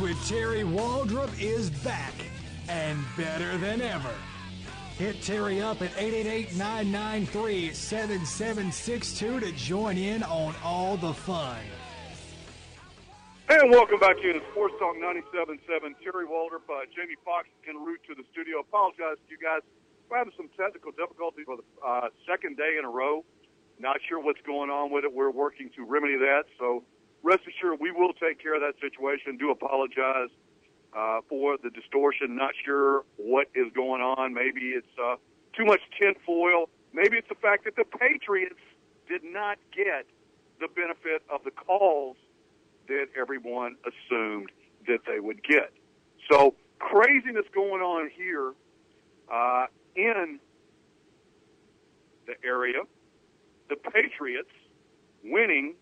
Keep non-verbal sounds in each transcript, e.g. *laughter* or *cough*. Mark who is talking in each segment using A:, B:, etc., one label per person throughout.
A: with Terry Waldrop is back and better than ever. Hit Terry up at 888-993-7762 to join in on all the fun.
B: And welcome back to Sports Talk 97.7. Terry Waldrop, uh, Jamie Fox en route to the studio. Apologize to you guys. We're having some technical difficulties for the uh, second day in a row. Not sure what's going on with it. We're working to remedy that. So rest assured, we will take care of that situation. Do apologize uh, for the distortion. Not sure what is going on. Maybe it's uh, too much tinfoil. Maybe it's the fact that the Patriots did not get the benefit of the calls that everyone assumed that they would get. So craziness going on here uh, in the area. The Patriots winning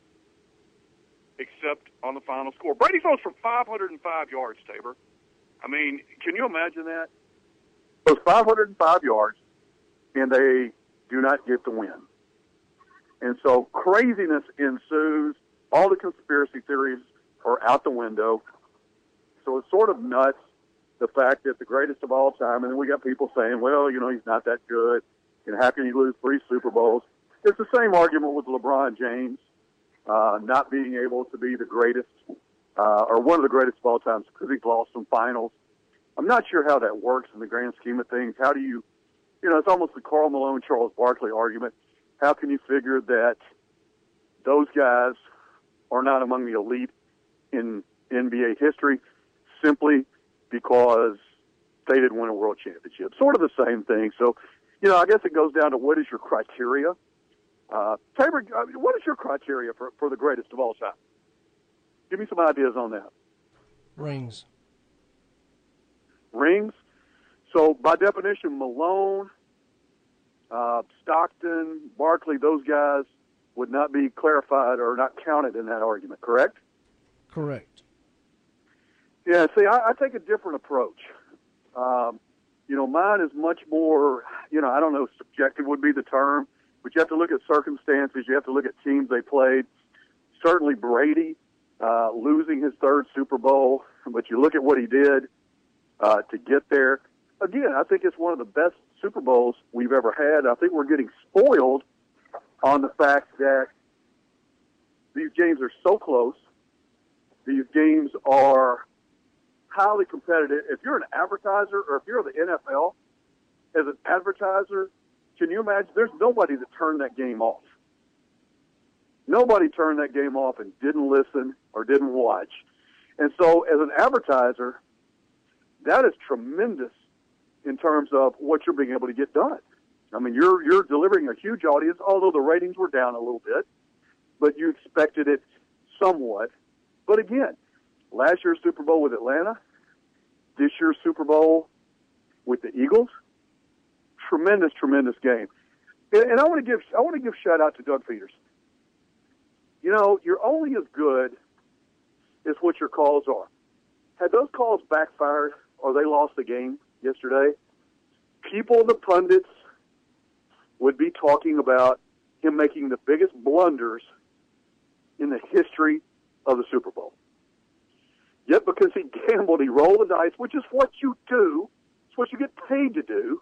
B: except on the final score. Brady throws for 505 yards, Tabor. I mean, can you imagine that?
C: Those 505 yards, and they do not get the win. And so craziness ensues. All the conspiracy theories are out the window. So it's sort of nuts the fact that the greatest of all time, and then we got people saying, well, you know, he's not that good, and how can he lose three Super Bowls? It's the same argument with LeBron James uh, not being able to be the greatest uh, or one of the greatest of all time because he's lost some finals. I'm not sure how that works in the grand scheme of things. How do you, you know, it's almost the Karl Malone, Charles Barkley argument. How can you figure that those guys are not among the elite in NBA history simply because they didn't win a world championship? Sort of the same thing. So, you know, I guess it goes down to what is your criteria? Uh, Tabor, what is your criteria for, for the greatest of all time? Give me some ideas on that.
D: Rings.
C: Rings. So by definition, Malone, uh, Stockton, Barkley, those guys would not be clarified or not counted in that argument, correct?
D: Correct.
C: Yeah, see, I, I take a different approach. Um, you know, mine is much more, you know, I don't know, subjective would be the term, but you have to look at circumstances. You have to look at teams they played. Certainly Brady, uh, losing his third Super Bowl, but you look at what he did uh, to get there. Again, I think it's one of the best Super Bowls we've ever had. I think we're getting spoiled on the fact that these games are so close. These games are highly competitive. If you're an advertiser or if you're the NFL, as an advertiser, can you imagine? There's nobody that turned that game off. Nobody turned that game off and didn't listen or didn't watch. And so, as an advertiser, that is tremendous in terms of what you're being able to get done. I mean, you're you're delivering a huge audience, although the ratings were down a little bit, but you expected it somewhat. But again, last year's Super Bowl with Atlanta, this year's Super Bowl with the Eagles, tremendous, tremendous game. And, I want to give I want to give shout out to Doug Peters. You know, you're only as good as what your calls are. Had those calls backfired or they lost the game yesterday, people, the pundits, would be talking about him making the biggest blunders in the history of the Super Bowl. Yet because he *laughs* gambled, he rolled the dice, which is what you do. It's what you get paid to do.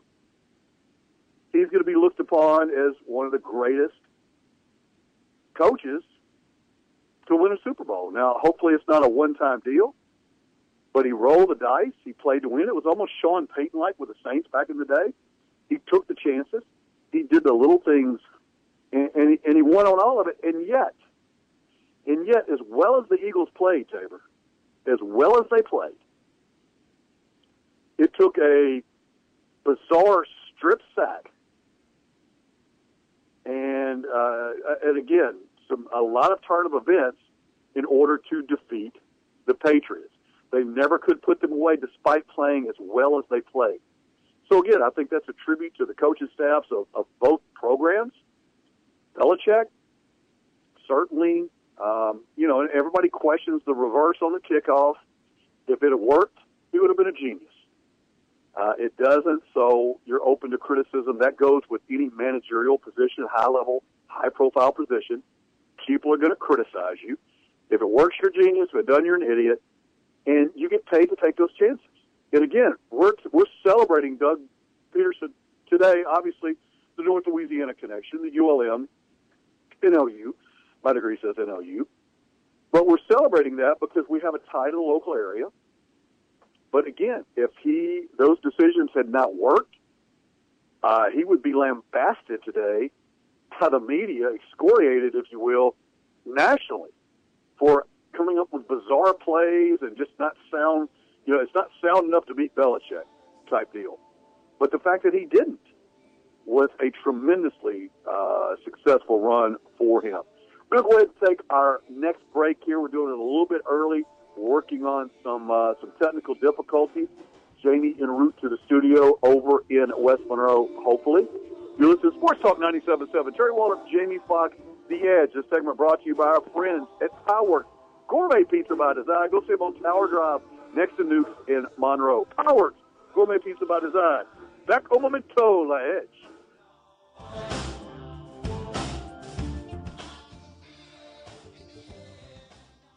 C: He's going to be looked upon as one of the greatest coaches to win a Super Bowl. Now, hopefully it's not a one-time deal, but he rolled the dice. He played to win. It was almost Sean Payton-like with the Saints back in the day. He took the chances. He did the little things, and, and, he, and he won on all of it. And yet, and yet, as well as the Eagles played, Tabor, as well as they played, it took a bizarre strip sack, and uh, and again, some a lot of turn of events in order to defeat the Patriots. They never could put them away despite playing as well as they played. So again, I think that's a tribute to the coaching staffs of, of both programs. Belichick, certainly, um, you know, everybody questions the reverse on the kickoff. If it had worked, he would have been a genius. Uh, it doesn't, so you're open to criticism. That goes with any managerial position, high level, high profile position. People are going to criticize you. If it works, you're genius. If it doesn't, you're an idiot. And you
E: get paid to take those chances. And again, we're we're celebrating Doug Pederson today. Obviously, the North Louisiana connection, the ULM, NLU. My degree says NLU, but we're celebrating that because we have a tie to the local area. But again, if he those decisions had not worked, uh, he would be lambasted today by the media, excoriated, if you will, nationally for coming up with bizarre plays and just not sound, you know, it's not sound enough to beat Belichick type deal. But the fact that he didn't was a tremendously uh, successful run for him. We're going to go ahead and take our next break here. We're doing it a little bit early, working on some uh, some technical difficulties. Jamie en route to the studio over in West Monroe, hopefully. You listen to Sports Talk 97.7. Terry Waller, Jamie Fox, The Edge. This segment brought to you by our friends at Power Gourmet Pizza by Design. Go see them on Tower Drive next to Newk's in Monroe. Power Gourmet Pizza by Design. Back au momento, La Edge.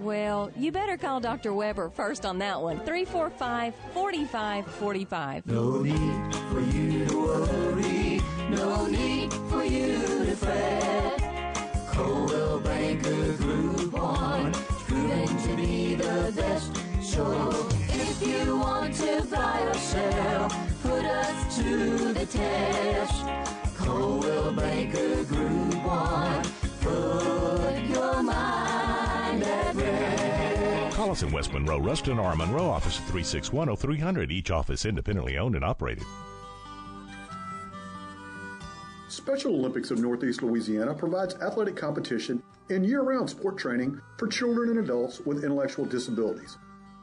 F: Well, you better call Dr. Weber first on that one. 345 4545.
G: No need for you to worry. No need for you to fret. Coldwell Banker Group One, proven to be the best. So if you want to buy or sell, put us to the test. Coldwell Banker Group
H: Call us in West Monroe, Ruston, or Monroe office at 361 0300, each office independently owned and operated.
I: Special Olympics of Northeast Louisiana provides athletic competition and year round sport training for children and adults with intellectual disabilities.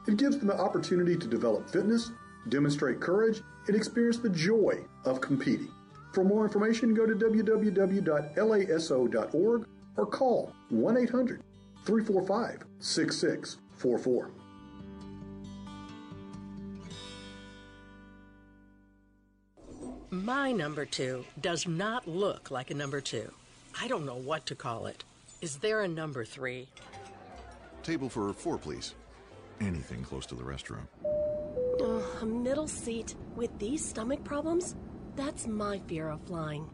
I: It gives them the opportunity to develop fitness, demonstrate courage, and experience the joy of competing. For more information, go to www.laso.org or call 1 800 345 6644.
J: My number two does not look like a number two. I don't know what to call it. Is there a number three?
K: Table for four, please. Anything close to the restroom.
L: Oh, a middle seat with these stomach problems? That's my fear of flying.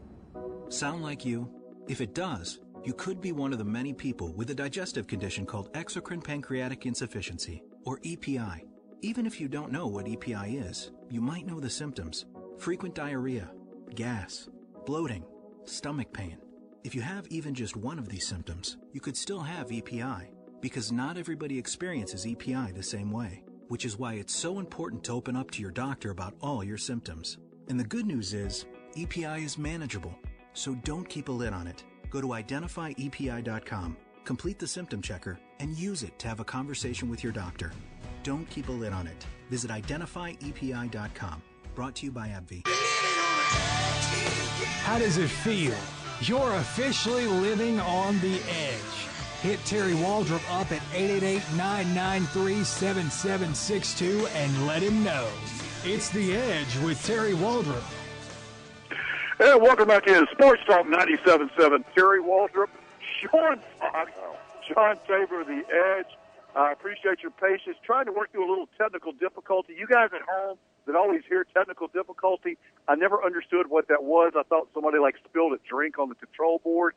M: Sound like you? If it does, you could be one of the many people with a digestive condition called exocrine pancreatic insufficiency, or EPI. Even if you don't know what EPI is, you might know the symptoms frequent diarrhea, gas, bloating, stomach pain. If you have even just one of these symptoms, you could still have EPI, because not everybody experiences EPI the same way, which is why it's so important to open up to your doctor about all your symptoms. And the good news is, EPI is manageable, so don't keep a lid on it. Go to identifyepi.com, complete the symptom checker, and use it to have a conversation with your doctor. Don't keep a lid on it. Visit identifyepi.com. Brought to you by AbbVie.
A: How does it feel? You're officially living on the edge. Hit Terry Waldrop up at 888-993-7762 and let him know. It's The Edge with Terry Waldrop.
C: Hey, welcome back in Sports Talk 97.7. Terry Waldrop, Sean Fox, John Tabor, The Edge. I appreciate your patience. Trying to work through a little technical difficulty. You guys at home that always hear technical difficulty, I never understood what that was. I thought somebody like spilled a drink on the control board.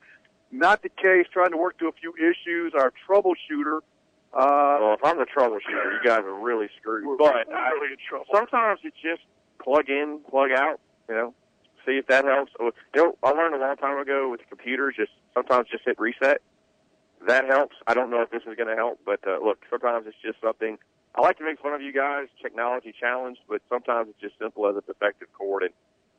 C: Not the case. Trying to work through a few issues. Our troubleshooter. Uh,
N: well, if I'm the troubleshooter, you guys are really screwed. But I,
C: really
N: sometimes it's just plug in, plug out. You know, see if that helps. You know, I learned a long time ago with computers. Just sometimes just hit reset. That helps. I don't know if this is going to help, but uh, look, sometimes it's just something. I like to make fun of you guys, technology challenged, but sometimes it's just simple as a defective cord, and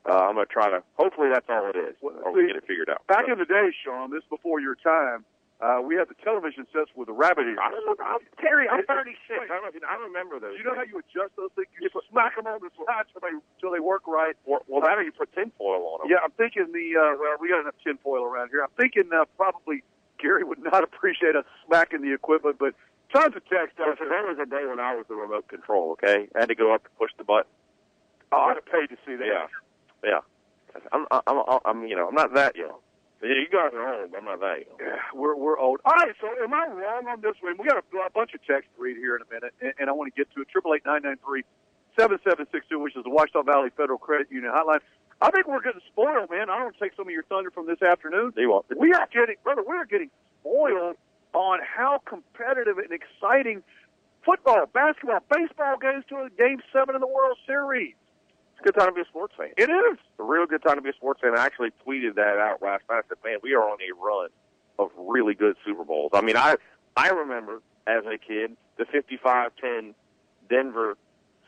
N: uh, I'm going to try to. Hopefully, that's all it is.
C: Well,
N: or we get it figured out.
C: Back
N: So,
C: in the day, Sean, this before your time, Uh, we had the television sets with the rabbit ears.
N: I don't know, I'm, Terry, I'm 36. I, don't know if you, I remember those.
C: Do you know how you adjust those things? You just smack them on the side till they work right.
N: Well, well that or you put tinfoil on them.
C: Yeah, I'm thinking the uh, well, we got enough tinfoil around here. I'm thinking uh, probably Gary would not *laughs* appreciate us smacking the equipment, but tons of text.
N: So, so there was a day when I was the remote control. Okay, I had to go up and push the button.
C: Oh, I'd have paid to see that.
N: Yeah, yeah. I'm, I'm, I'm, I'm, you know, I'm not that young. Yeah, you guys are old. I'm not that young.
C: Yeah, we're we're old. All right, so am I wrong on this one? We got a, a bunch of text to read here in a minute, and, and I want to get to it. Triple eight nine nine three seven seven six two, which is the Ouachita Valley Federal Credit Union hotline. I think we're getting spoiled, man. I don't take some of your thunder from this afternoon.
N: You won't.
C: We are getting, brother, we are getting spoiled on how competitive and exciting football, basketball, baseball goes to a Game Seven in the World Series.
N: It's a good time to be a sports fan.
C: It is.
N: It's a real good time to be a sports fan. I actually tweeted that out last night. I said, man, we are on a run of really good Super Bowls. I mean, I I remember as a kid the 55-10 Denver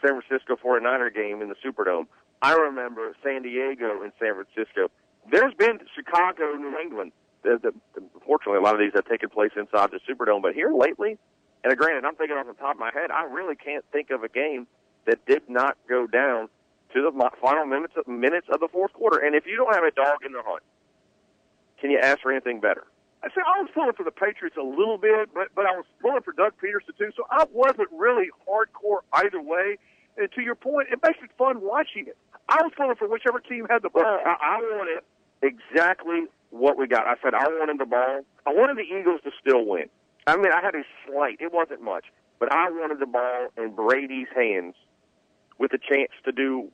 N: San Francisco 49er game in the Superdome. I remember San Diego and San Francisco. There's been Chicago, New England. The, the, unfortunately, a lot of these have taken place inside the Superdome. But here lately, and granted, I'm thinking off the top of my head, I really can't think of a game that did not go down to the final minutes of, minutes of the fourth quarter. And if you don't have a dog in the hunt, can you ask for anything better?
C: I say I was pulling for the Patriots a little bit, but but I was pulling for Doug Pederson too. So I wasn't really hardcore either way. And to your point, it makes it fun watching it. I was pulling for whichever team had the ball.
N: I, I wanted exactly what we got. I said I wanted the ball. I wanted the Eagles to still win. I mean, I had a slight. It wasn't much, but I wanted the ball in Brady's hands with a chance to do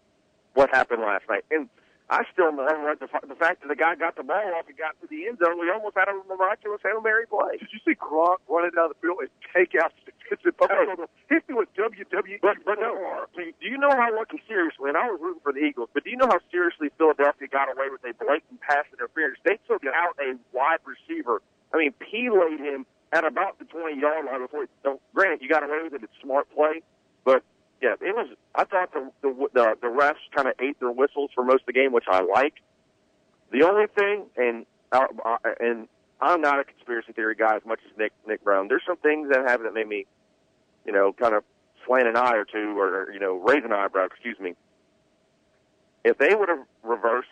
N: what happened last night. And I still remember the, the fact that the guy got the ball off and got to the end zone. We almost had a miraculous Hail Mary play.
C: Did you see Gronk running down the field and take out Stetson Bennett? He threw a WWE.
N: But, but no, do you know how lucky, seriously, and I was rooting for the Eagles, but do you know how seriously Philadelphia got away with a blatant pass interference? They took out a wide receiver. I mean, P laid him at about the 20 yard line before. So, granted, you got away with it. It's smart play, but yeah, it was. I thought the the the, the refs kind of ate their whistles for most of the game, which I like. The only thing, and uh, uh, and I'm not a conspiracy theory guy as much as Nick Nick Brown. There's some things that happened that made me, you know, kind of slant an eye or two, or you know, raise an eyebrow. Excuse me. If they would have reversed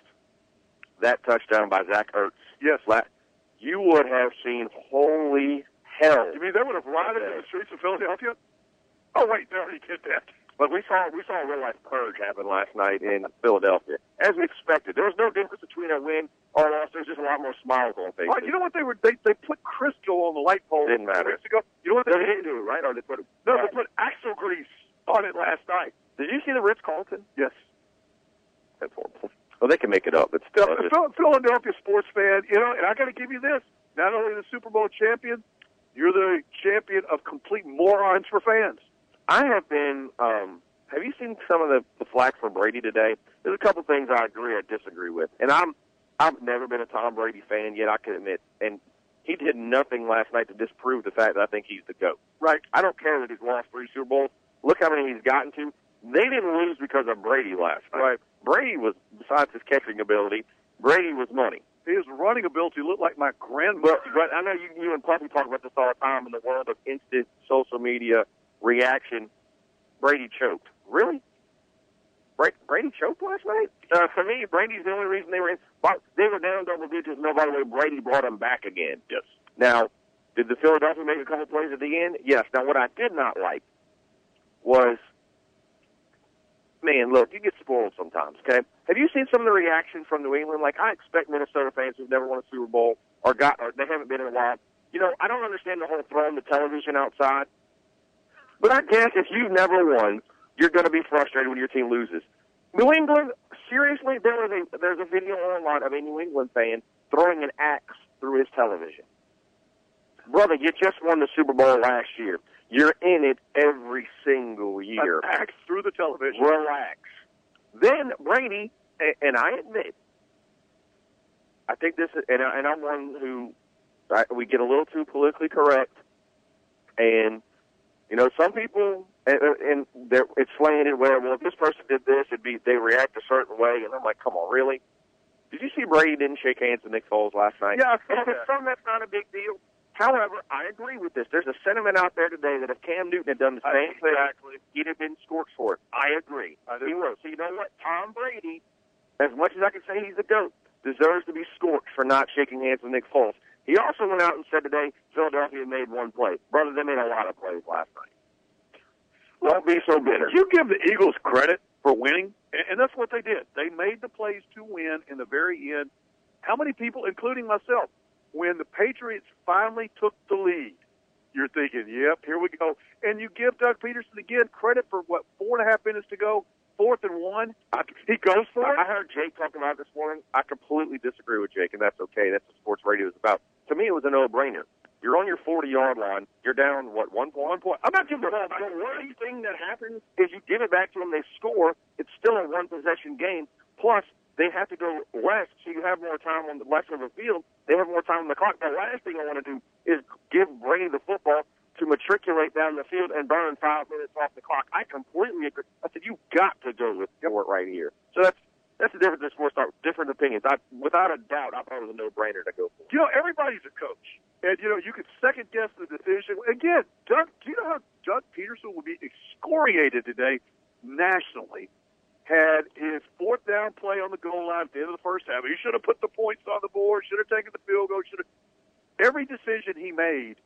N: that touchdown by Zach Ertz,
C: yes,
N: you would have seen holy hell.
C: You mean they would have rioted in the streets of Philadelphia? Oh wait, they already did that.
N: But we saw we saw a real life purge happen last night in Philadelphia, as we expected. There was no difference between a win or a loss. There's just a lot more smiles on faces.
C: Well, you know what they were? They they put Crisco on the light pole.
N: Didn't matter.
C: Weeks ago. You know what
N: they,
C: they
N: didn't do it right, or they put.
C: No, they put axle grease on it last night.
N: Did you see the Ritz Carlton?
C: Yes.
N: That's horrible. Well, they can make it up. It's
C: Phil- uh, Phil- Philadelphia sports fan, you know, and I got to give you this: not only the Super Bowl champion, you're the champion of complete morons for fans.
N: I have been. um Have you seen some of the, the flack for Brady today? There's a couple things I agree, I disagree with, and I'm. I've never been a Tom Brady fan yet. I can admit, and he did nothing last night to disprove the fact that I think he's the goat.
C: Right.
N: I don't care that he's lost three Super Bowls. Look how many he's gotten to. They didn't lose because of Brady last night.
C: Right.
N: Brady was, besides his catching ability, Brady was money.
C: His running ability looked like my grandmother.
N: But, but I know you, you and Puffy talk about this all the time in the world of instant social media reaction. Brady choked. Really? Brady choked last night? Uh, for me, Brady's the only reason they were in. but They were down double digits. No, by the way, Brady brought them back again.
C: Yes.
N: Now, did the Philadelphia make a couple plays at the end? Yes. Now, what I did not like was, man, look, you get spoiled sometimes. Okay. Have you seen some of the reaction from New England? Like, I expect Minnesota fans who've never won a Super Bowl or got, or they haven't been in a while. You know, I don't understand the whole throwing the television outside. But I guess if you've never won, you're going to be frustrated when your team loses. New England, seriously, there was a there's a video online of a New England fan throwing an axe through his television. Brother, you just won the Super Bowl last year. You're in it every single year.
C: An axe through the television.
N: Relax. Then Brady, and I admit, I think this is, and, I, and I'm one who I, we get a little too politically correct, and you know, some people, and, and they're, it's slanted where, well, if this person did this, it'd be they react a certain way, and I'm like, come on, really? Did you see Brady didn't shake hands with Nick Foles last night?
C: Yeah, I
N: And
C: that.
N: some that's not a big deal. However, I agree with this. There's a sentiment out there today that if Cam Newton had done the same thing, he'd have been scorched for it. I agree. He was. So you know what? Tom Brady, as much as I can say he's a goat, deserves to be scorched for not shaking hands with Nick Foles. He also went out and said today Philadelphia made one play. Brother, they made a lot of plays last night. Don't be so bitter.
C: You give the Eagles credit for winning, and, and that's what they did. They made the plays to win in the very end. How many people, including myself, when the Patriots finally took the lead, you're thinking, "Yep, here we go." And you give Doug Pederson again credit for what four and a half minutes to go, fourth and one. He goes for it.
N: I heard Jake talking about it this morning. I completely disagree with Jake, and that's okay. That's what sports radio is about. To me, it was a no-brainer. You're on your 40-yard line. You're down what one point? One point. I'm not giving the ball. The worst thing that happens is you give it back to them. They score. It's still a one-possession game. Plus, they have to go less, so you have more time on the less of the field. They have more time on the clock. The last thing I want to do is give Brady the football to matriculate down the field and burn five minutes off the clock. I completely agree. I said you've got to go with for it right here. So that's that's the difference in sports talk. Different opinions. I, without a doubt, I thought it was a no-brainer to go for.
C: You know, everybody's a coach, and you know you could second guess the decision. Again, Doug, do you know how Doug Pederson would be excoriated today nationally had his fourth down play on the goal line at the end of the first half? He should have put the points on the board. Should have taken the field goal. Should have. Every decision he made,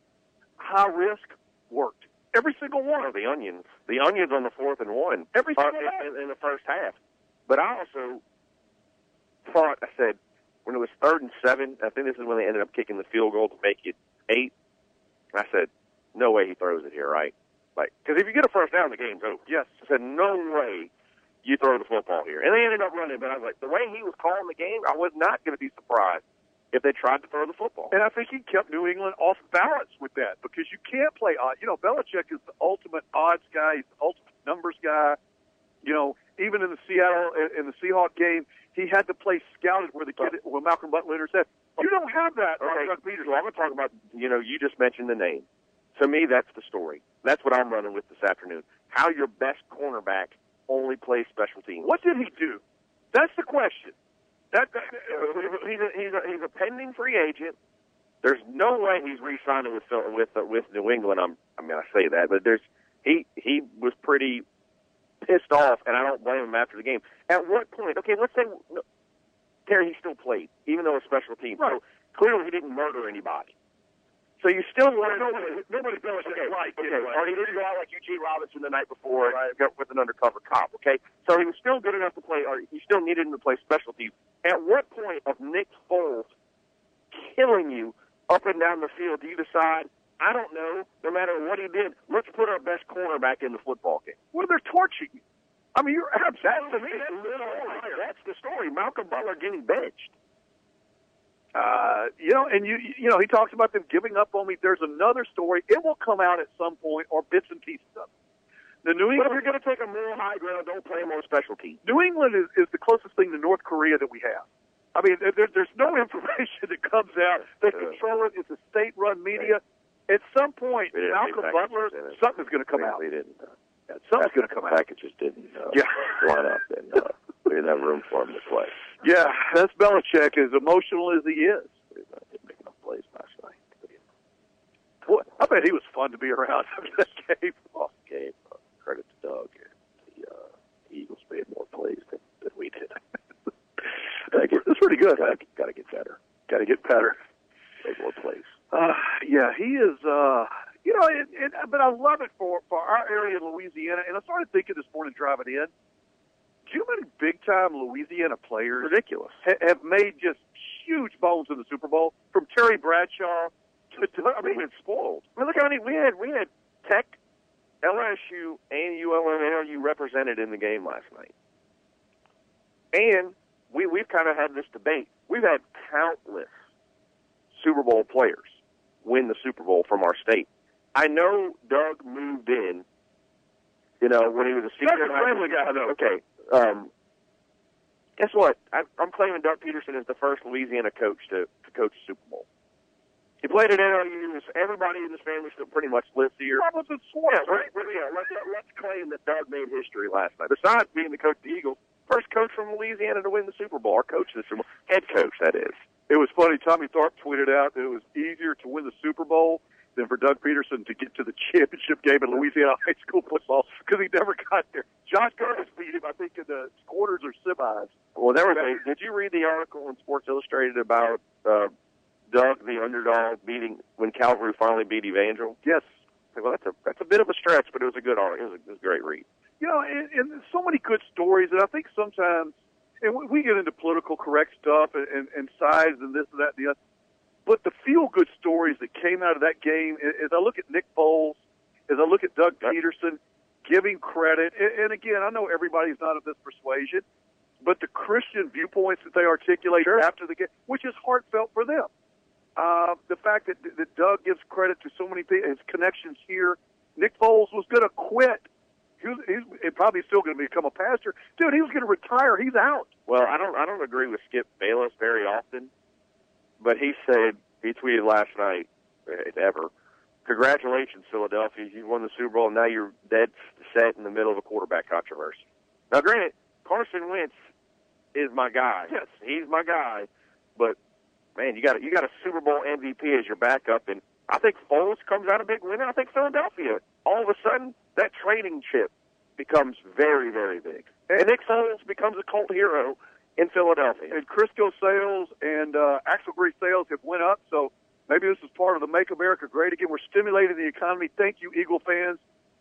C: high risk, worked. Every single one.
N: Oh, the onions. The onions on the fourth and one.
C: Every
N: uh,
C: single
N: in, in, in the first half. But I also thought, I said, when it was third and seven, I think this is when they ended up kicking the field goal to make it eight. I said, no way he throws it here, right? Like, because if you get a first down, the game's over.
C: Yes.
N: I said, no way you throw the football here. And they ended up running, but I was like, the way he was calling the game, I was not going to be surprised if they tried to throw the football.
C: And I think he kept New England off balance with that because you can't play odd. You know, Belichick is the ultimate odds guy. He's the ultimate numbers guy. You know, even in the Seattle in the Seahawk game, he had to play scouted where the kid, where Malcolm Butler intercepted. You don't have that.
N: Okay,
C: Doug
N: Pederson. I'm going to talk about, you know, you just mentioned the name. To me, that's the story. That's what I'm running with this afternoon. How your best cornerback only plays special teams.
C: What did he do? That's the question. That, that
N: he's a, he's a he's a pending free agent. There's no way he's re-signing with with uh, with New England. I'm I mean I say that, but there's he he was pretty pissed off, and I don't blame him after the game. At what point? Okay, let's say Terry he still played, even though it's special team. So clearly he didn't murder anybody. So you still want
C: nobody, nobody Belichick
N: okay,
C: liked
N: okay.
C: anyway.
N: Or he didn't go out like Eugene Robinson the night before got with an undercover cop. Okay, so he was still good enough to play, or he still needed him to play special teams. At what point of Nick Foles killing you up and down the field do you decide? I don't know. No matter what he did, let's put our best cornerback in the football game.
C: Well, they're torching you. I mean, you're
N: That's
C: absolutely.
N: to me. That's the story. That's the story. Malcolm Butler getting benched.
C: Uh, you know, and you you know, he talks about them giving up on me. There's another story. It will come out at some point, or bits and pieces of it. The New
N: But if you're going to take a moral high ground, don't play him on special teams.
C: New England is, is the closest thing to North Korea that we have. I mean, there, there's no *laughs* information that comes out. They control it. It's a state-run media. At some point, Malcolm Butler, something's going to come out.
N: We didn't. Uh,
C: something's going to come out.
N: packages didn't uh,
C: Yeah.
N: line up, and uh, we didn't have room for him to play.
C: Yeah, that's Belichick, as emotional as he is.
N: Didn't make enough plays last night.
C: Boy, I bet he was fun to be around after *laughs* that game.
N: Off game. Uh, credit to Doug. The uh, Eagles made more plays than, than we did.
C: That's pretty good.
N: Got to get better.
C: Got to get better.
N: Make more plays.
C: Uh, yeah, he is. Uh, you know, it, it, but I love it for for our area in Louisiana. And I started thinking this morning driving in. Do you many big time Louisiana players
N: Ridiculous.
C: ha- have made just huge bones in the Super Bowl? From Terry Bradshaw to, to I mean,
N: been spoiled. I mean, look how many we had. We had Tech, LSU, and ULM represented in the game last night. And we we've kind of had this debate. We've had countless Super Bowl players win the Super Bowl from our state. I know Doug moved in. You know when he was a senior.
C: Doug's a friendly guy, though.
N: Okay. Um, guess what? I, I'm claiming Doug Pederson is the first Louisiana coach to, to coach a Super Bowl. He played at NLU. Everybody in his family still pretty much lives here.
C: Robinson Swartz,
N: Yeah, right. Yeah, let's, let's claim that Doug made history last night. Besides being the coach of the Eagles, first coach from Louisiana to win the Super Bowl, or coach the Super Bowl, head coach, that is.
C: it was funny. Tommy Tharp tweeted out that it was easier to win the Super Bowl than for Doug Pederson to get to the *laughs* championship game in Louisiana *laughs* high school football because he never got there. Josh Curtis beat him, I think, in the quarters or semis.
N: Well, there was a. Did you read the article in Sports Illustrated about uh, Doug, the underdog, beating when Calvary finally beat Evangel?
C: Yes.
N: Well, that's a that's a bit of a stretch, but it was a good article. It was a, it was a great read.
C: You know, and, and there's so many good stories, and I think sometimes, and we- we get into political correct stuff and, and, and sides and this and that and the other, but the feel good stories that came out of that game, as I look at Nick Foles, as I look at Doug Pederson, giving credit, and, and again, I know everybody's not of this persuasion, but the Christian viewpoints that they articulate after the game, which is heartfelt for them. Uh, the fact that, that Doug gives credit to so many people, his connections here. Nick Foles was going to quit. He was, he's probably still going to become a pastor. Dude, he was going to retire. He's out.
N: Well, I don't I don't agree with Skip Bayless very often, but he said he tweeted last night, if ever, congratulations Philadelphia, you won the Super Bowl, and now you're dead set in the middle of a quarterback controversy. Now, granted, Carson Wentz is my guy. Yes, he's my guy, but man, you got you got a Super Bowl MVP as your backup, and I think Foles comes out a big winner. I think Philadelphia, all of a sudden, that trading chip becomes very, very big, and Nick Foles becomes a cult hero in Philadelphia.
C: And Crisco sales and uh, Axel Grease sales have went up. So maybe this is part of the Make America Great Again. We're stimulating the economy. Thank you, Eagle fans.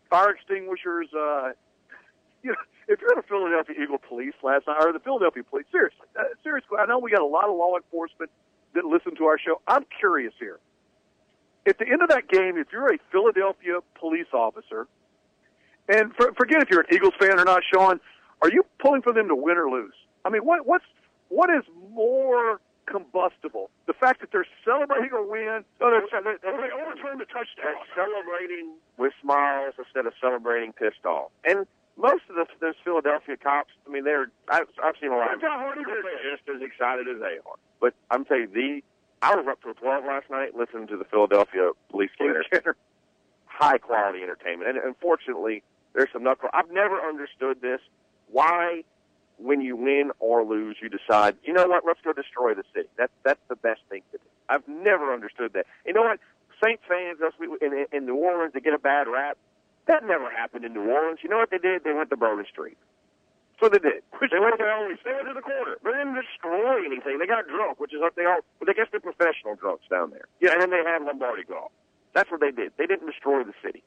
C: Fire extinguishers. Uh, *laughs* you know, if you're a Philadelphia Eagle Police last night, or the Philadelphia Police, seriously, uh, seriously, I know we got a lot of law enforcement that listen to our show. I'm curious here. At the end of that game, if you're a Philadelphia police officer, and for, forget if you're an Eagles fan or not, Sean, are you pulling for them to win or lose? I mean, what what's what is more combustible? The fact that they're celebrating a win,
N: No, they're, they're, they're overturned the touchdown. celebrating with smiles instead of celebrating pissed off. And most of the, those Philadelphia cops, I mean, they're I've, I've seen a lot of them. They're just as excited as they are. But I'm telling you, the I was up till 12 last night listening to the Philadelphia Police Scanner. High quality entertainment. And unfortunately, there's some knuckle. I've never understood this. Why, when you win or lose, you decide, you know what, let's go destroy the city. That's that's the best thing to do. I've never understood that. You know what? Saint fans, us we- in, in New Orleans, they get a bad rap. That never happened in New Orleans. You know what they did? They went to Bourbon Street. So they did. They went to only to the corner. They didn't destroy anything. They got drunk, which is what they all. But I guess they're professional drunks down there. Yeah, and then they had Lombardi golf. That's what they did. They didn't destroy the city.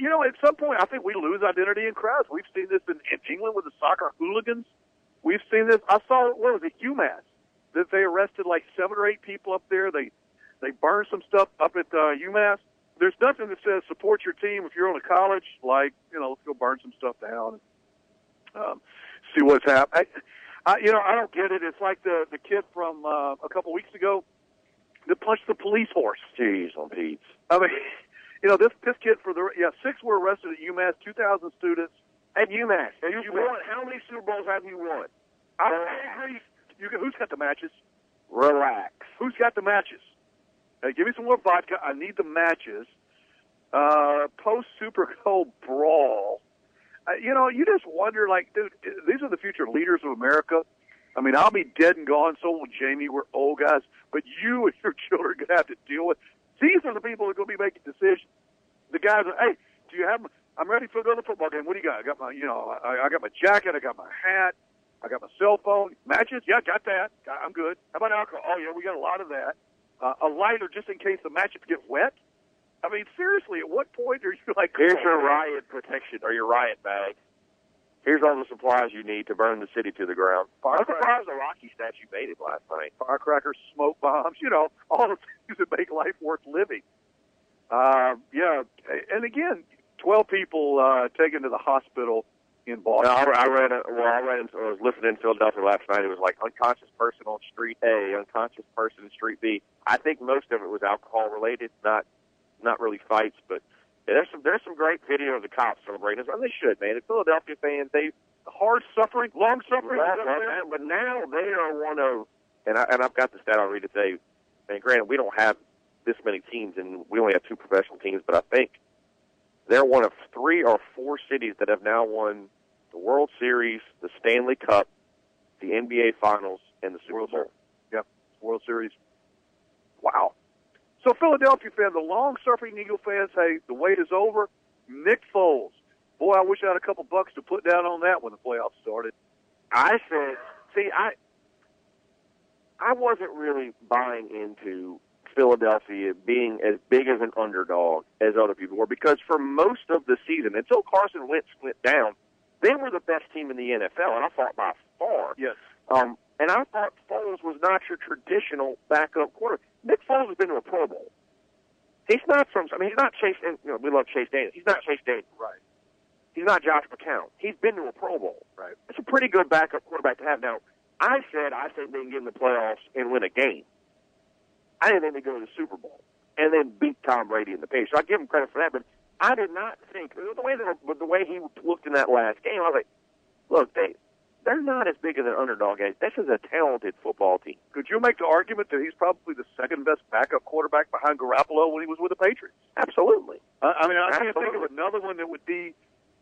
C: You know, at some point, I think we lose identity in crowds. We've seen this in, in England with the soccer hooligans. We've seen this. I saw what was it, UMass, that they arrested like seven or eight people up there. They they burned some stuff up at uh, UMass. There's nothing that says support your team if you're on a college. Like you know, let's go burn some stuff down and um, see what's happening. I, you know, I don't get it. It's like the the kid from uh, a couple weeks ago that punched the police horse.
N: Jeez, on Pete's.
C: I mean, *laughs* you know, this this kid for the yeah six were arrested at UMass, two thousand students
N: at UMass.
C: And
N: You won. How many Super Bowls have you won?
C: I agree. You, who's got the matches?
N: Relax.
C: Who's got the matches? Hey, give me some more vodka. I need the matches. Uh, post Super Bowl brawl. Uh, you know, you just wonder, like, dude, these are the future leaders of America. I mean, I'll be dead and gone. So will Jamie. We're old guys, but you and your *laughs* children are gonna have to deal with. These are the people that are gonna be making decisions. The guys are, hey, do you have? I'm ready for another football game. What do you got? I got my, you know, I, I got my jacket. I got my hat. I got my cell phone. Matches? Yeah, got that. I'm good. How about alcohol? Oh yeah, we got a lot of that. Uh, a lighter just in case the matches get wet. I mean, seriously, at what point are you *laughs* like?
N: Here's your riot protection or your riot bag. Here's all the supplies you need to burn the city to the ground. I'm surprised the Rocky statue made it last night.
C: firecrackers, smoke bombs, you know, *laughs* all the things that make life worth living. Uh, yeah, and again, 12 people uh, taken to the hospital in Boston.
N: No, I, I read. A, well, I read. I was listening in Philadelphia last night. It was like unconscious person on Street A, unconscious person in Street B. I think most of it was alcohol related, not not really fights. But yeah, there's some there's some great video of the cops celebrating. And they should, man. The Philadelphia fans, they
C: hard suffering, long suffering.
N: Well, well,
C: fair?
N: but now they are one of, and I and I've got the stat I'll read today. And granted, we don't have this many teams, and we only have two professional teams. But I think they're one of three or four cities that have now won the World Series, the Stanley Cup, the NBA Finals, and the Super Bowl.
C: Yep, World Series. Wow. So Philadelphia fans, the long surfing Eagle fans, hey, the wait is over. Nick Foles. Boy, I wish I had a couple bucks to put down on that when the playoffs started.
N: I said, see, I I wasn't really buying into Philadelphia being as big as an underdog as other people were because for most of the season, until Carson Wentz went down, they were the best team in the NFL, and I thought by far.
C: Yes.
N: Um, and I thought Foles was not your traditional backup quarterback. Nick Foles has been to a Pro Bowl. He's not from. I mean, he's not Chase. You know, we love Chase Daniels. He's not Chase Daniels.
C: Right.
N: He's not Josh McCown. He's been to a Pro Bowl.
C: Right.
N: It's a pretty good backup quarterback to have. Now, I said I think they can get in the playoffs and win a game. I didn't think they go to the Super Bowl and then beat Tom Brady in the Patriots. So I give him credit for that, but I did not think the way that the way he looked in that last game. I was like, look, they they're not as big as an underdog. Guys. This is a talented football team.
C: Could you make the argument that he's probably the second best backup quarterback behind Garoppolo when he was with the Patriots?
N: Absolutely.
C: I, I mean, I can't think of another one that would be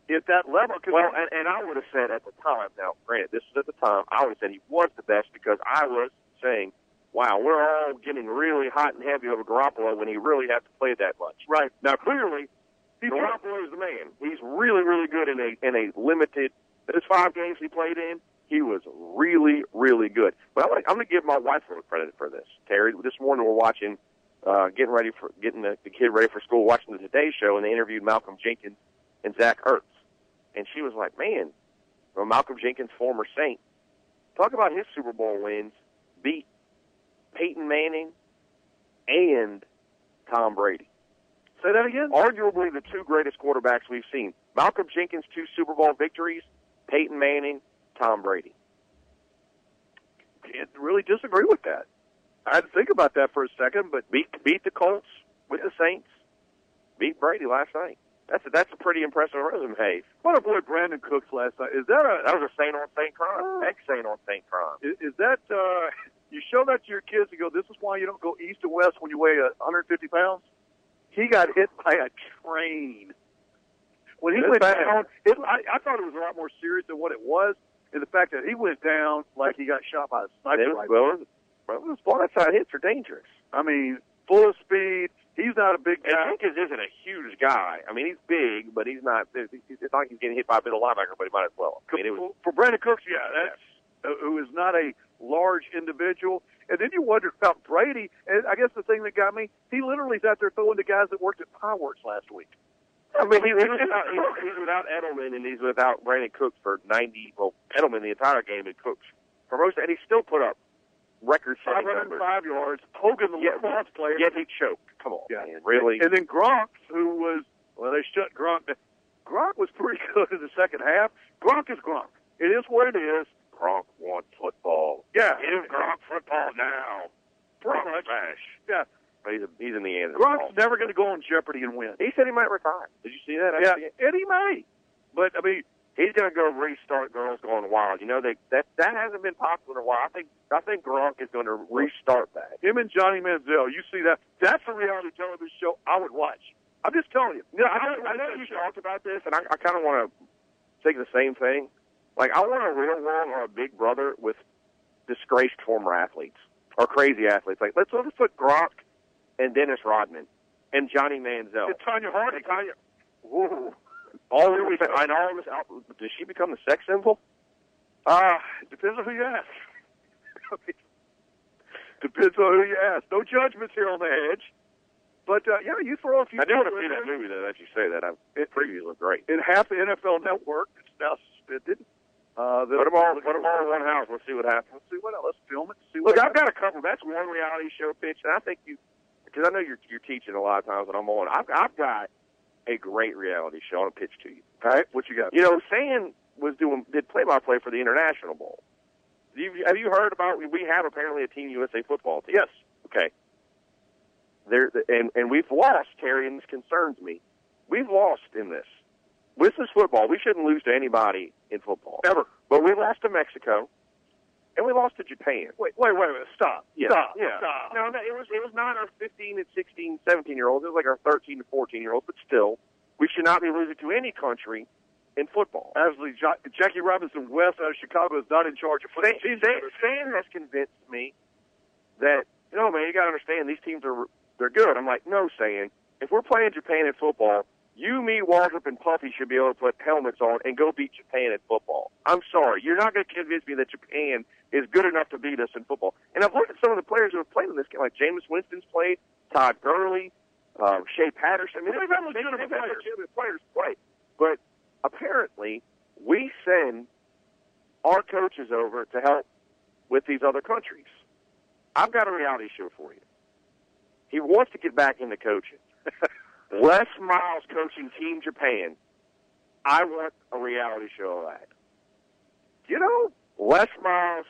C: at that level.
N: Well, and, and I would have said at the time. Now, granted, this is at the time. I would have said he was the best because I was saying, "Wow, we're all getting really hot and heavy over Garoppolo when he really has to play that much."
C: Right
N: now, clearly, Garoppolo is the man. He's really, really good in a in a limited. Those five games he played in, he was really, really good. But I'm gonna, give my wife a little credit for this. Terry, this morning we're watching, uh, getting ready for getting the, the kid ready for school, watching the Today Show, and they interviewed Malcolm Jenkins and Zach Ertz, and she was like, "Man, well, Malcolm Jenkins, former Saint, talk about his Super Bowl wins, beat Peyton Manning and Tom Brady."
C: Say that again.
N: Arguably the two greatest quarterbacks we've seen. Malcolm Jenkins, two Super Bowl victories. Peyton Manning, Tom Brady.
C: Can't really disagree with that. I had to think about that for a second, but
N: beat beat the Colts with the Saints. Beat Brady last night. That's a, that's a pretty impressive resume.
C: What avoid Brandin Cooks last night? Is that a
N: That was a Saint on Saint crime. Ex Saint on Saint crime.
C: is, is that uh, *laughs* you show that to your kids and go, "This is why you don't go east or west when you weigh a 150 pounds." He got hit by a train when he
N: That's
C: went
N: bad.
C: down. It, I, I thought it was a lot more serious than what it was, and the fact that he went down like he got shot by a sniper rifle.
N: well, well, those blindside hits are dangerous.
C: I mean, full of speed. He's not a big
N: And
C: guy.
N: Jenkins isn't a huge guy. I mean, he's big, but he's not. It's not like he's getting hit by a middle linebacker, but he might as well. I mean, it was,
C: for Brandin Cooks, yeah, that's uh, who is not a large individual. And then you wonder about Brady. And I guess the thing that got me, he literally is out there throwing to guys that worked at Powerworks last week.
N: I mean, he, he's, without, he's, without Edelman and he's without Brandin Cooks for 90. Well, Edelman the entire game and Cooks for most, and he still put up record-setting numbers.
C: 505 yards. Hogan, the
N: Yeah,
C: lacrosse player.
N: Yet he choked. Come on,
C: Yeah.
N: man, really?
C: And then Gronk, who was, well, they shut Gronk down. Gronk was pretty *laughs* good in the second half. Gronk is Gronk. It is what it is.
N: Gronk wants football.
C: Yeah.
N: Give Gronk football now. Gronk smash.
C: Yeah.
N: He's, a, he's in the end.
C: Gronk's never going to go on Jeopardy and win.
N: He said he might retire. Did you see that? I
C: Yeah, and he may. But, I mean,
N: He's going to go restart Girls Gone Wild. You know they, that that hasn't been popular in a while. I think I think Gronk is going to restart that.
C: him and Johnny Manziel, you see that? That's a reality television show I would watch. I'm just telling you.
N: You know, I, know- I know you talked about this, and I, I kind of want to think the same thing. Like, I want a real world or a Big Brother with disgraced former athletes or crazy athletes. Like, let's let's put Gronk and Dennis Rodman and Johnny Manziel.
C: And Tonya Harding.
N: Tonya, whoa, all this, and all this. Does she become the sex symbol?
C: Ah, Uh, depends on who you ask. *laughs* depends on who you ask. No judgments here on the edge. But, uh, yeah, you throw a few
N: I do want to see that movie though. That you say that, I, it previews look great.
C: In half the NFL network, it's now suspended. Uh,
N: Put them all, put them all in one house. Let's see what happens.
C: Let's see what else. Let's film it. See
N: Look,
C: what
N: I've got a couple. That's one reality show pitch, and I think you, because I know you're you're teaching a lot of times when I'm on. I've I've got a great reality show to pitch to you.
C: All right, what you got?
N: You know, Stan was doing did play by play for the International Bowl. You, have you heard about? We have apparently a Team USA football team.
C: Yes.
N: Okay. There and and we've lost, Terry, and this concerns me. We've lost in this. This is football. We shouldn't lose to anybody in football
C: Ever.
N: but we lost to Mexico, and we lost to Japan.
C: Wait, wait, wait, wait. Stop.
N: Yeah.
C: Stop.
N: Yeah.
C: Stop.
N: No, no, it was it was not our 15 and 16, 17 year olds. It was like our 13 to 14 year olds. But still, we should not be losing to any country in football.
C: Absolutely, ja- Jackie Robinson West out of Chicago is not in charge of football.
N: Stan, Stan has convinced me that you know, man, you got to understand these teams are they're good. I'm like, no, saying if we're playing Japan in football, you, me, Waldrop, and Puffy should be able to put helmets on and go beat Japan in football. I'm sorry, you're not going to convince me that Japan is good enough to beat us in football. And I've looked at some of the players who have played in this game, like Jameis Winston's played, Todd Gurley, um, Shea Patterson. I mean, they've had legitimate players. players play. But apparently, we send our coaches over to help with these other countries. I've got a reality show for you. He wants to get back into coaching. *laughs* Les Miles coaching Team Japan. I want a reality show of that. You know, Les Miles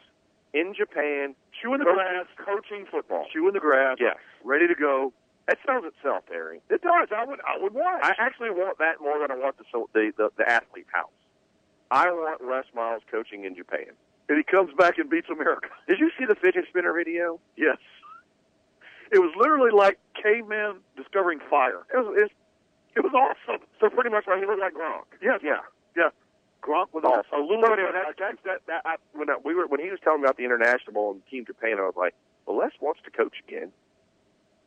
N: in Japan,
C: chewing the
N: coaching,
C: grass,
N: coaching football.
C: chewing the grass,
N: Yes.
C: ready to go.
N: That sells itself, Terry.
C: It does. I would. I would watch.
N: I actually want that more than I want the the the, the athlete house. I want Les Miles coaching in Japan.
C: and he comes back and beats America.
N: Did you see the fidget spinner video?
C: Yes. It was literally like caveman discovering fire.
N: It was it,
C: It was awesome.
N: so pretty much like he looked like Gronk.
C: Yes.
N: Yeah.
C: Gronk was
N: Oh,
C: awesome.
N: a little bit. That, that, that, that, I, when I, we were when he was telling me about the international ball and Team Japan, I was like, "Well, Les wants to coach again."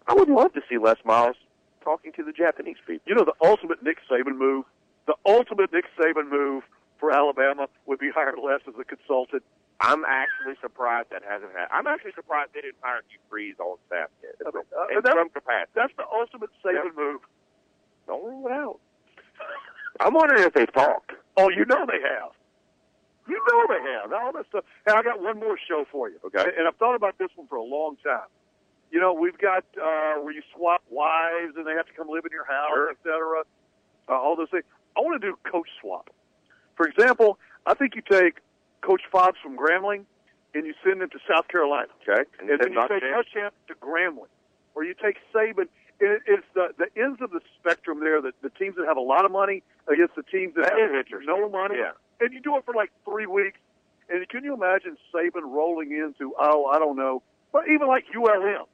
N: I would love to see Les Miles talking to the Japanese people.
C: You know, the ultimate Nick Saban move, the ultimate Nick Saban move for Alabama would be hire Les as a consultant.
N: I'm actually surprised that hasn't happened. I'm actually surprised they didn't hire Hugh Freeze on staff yet.
C: Uh,
N: in some capacity.
C: That's the ultimate Saban
N: Yep.
C: move.
N: Don't rule it out. *laughs* I'm wondering if they've talked.
C: Oh, you know they have. You know they have. All that stuff. And I got one more show for you.
N: Okay.
C: And I've thought about this one for a long time. You know, we've got uh, where you swap wives and they have to come live in your house,
N: Sure.
C: et cetera. Uh, all those things. I want to do coach swap. For example, I think you take Coach Fobbs from Grambling and you send him to South Carolina.
N: Okay. And,
C: And then you take. Muschamp to Grambling, or you take Saban. It, it's the the ends of the spectrum there. The, the teams that have a lot of money against the teams that,
N: That
C: have no money.
N: Yeah.
C: And you do it for like three weeks. And can you imagine Saban rolling into oh I don't know, but even like ULM,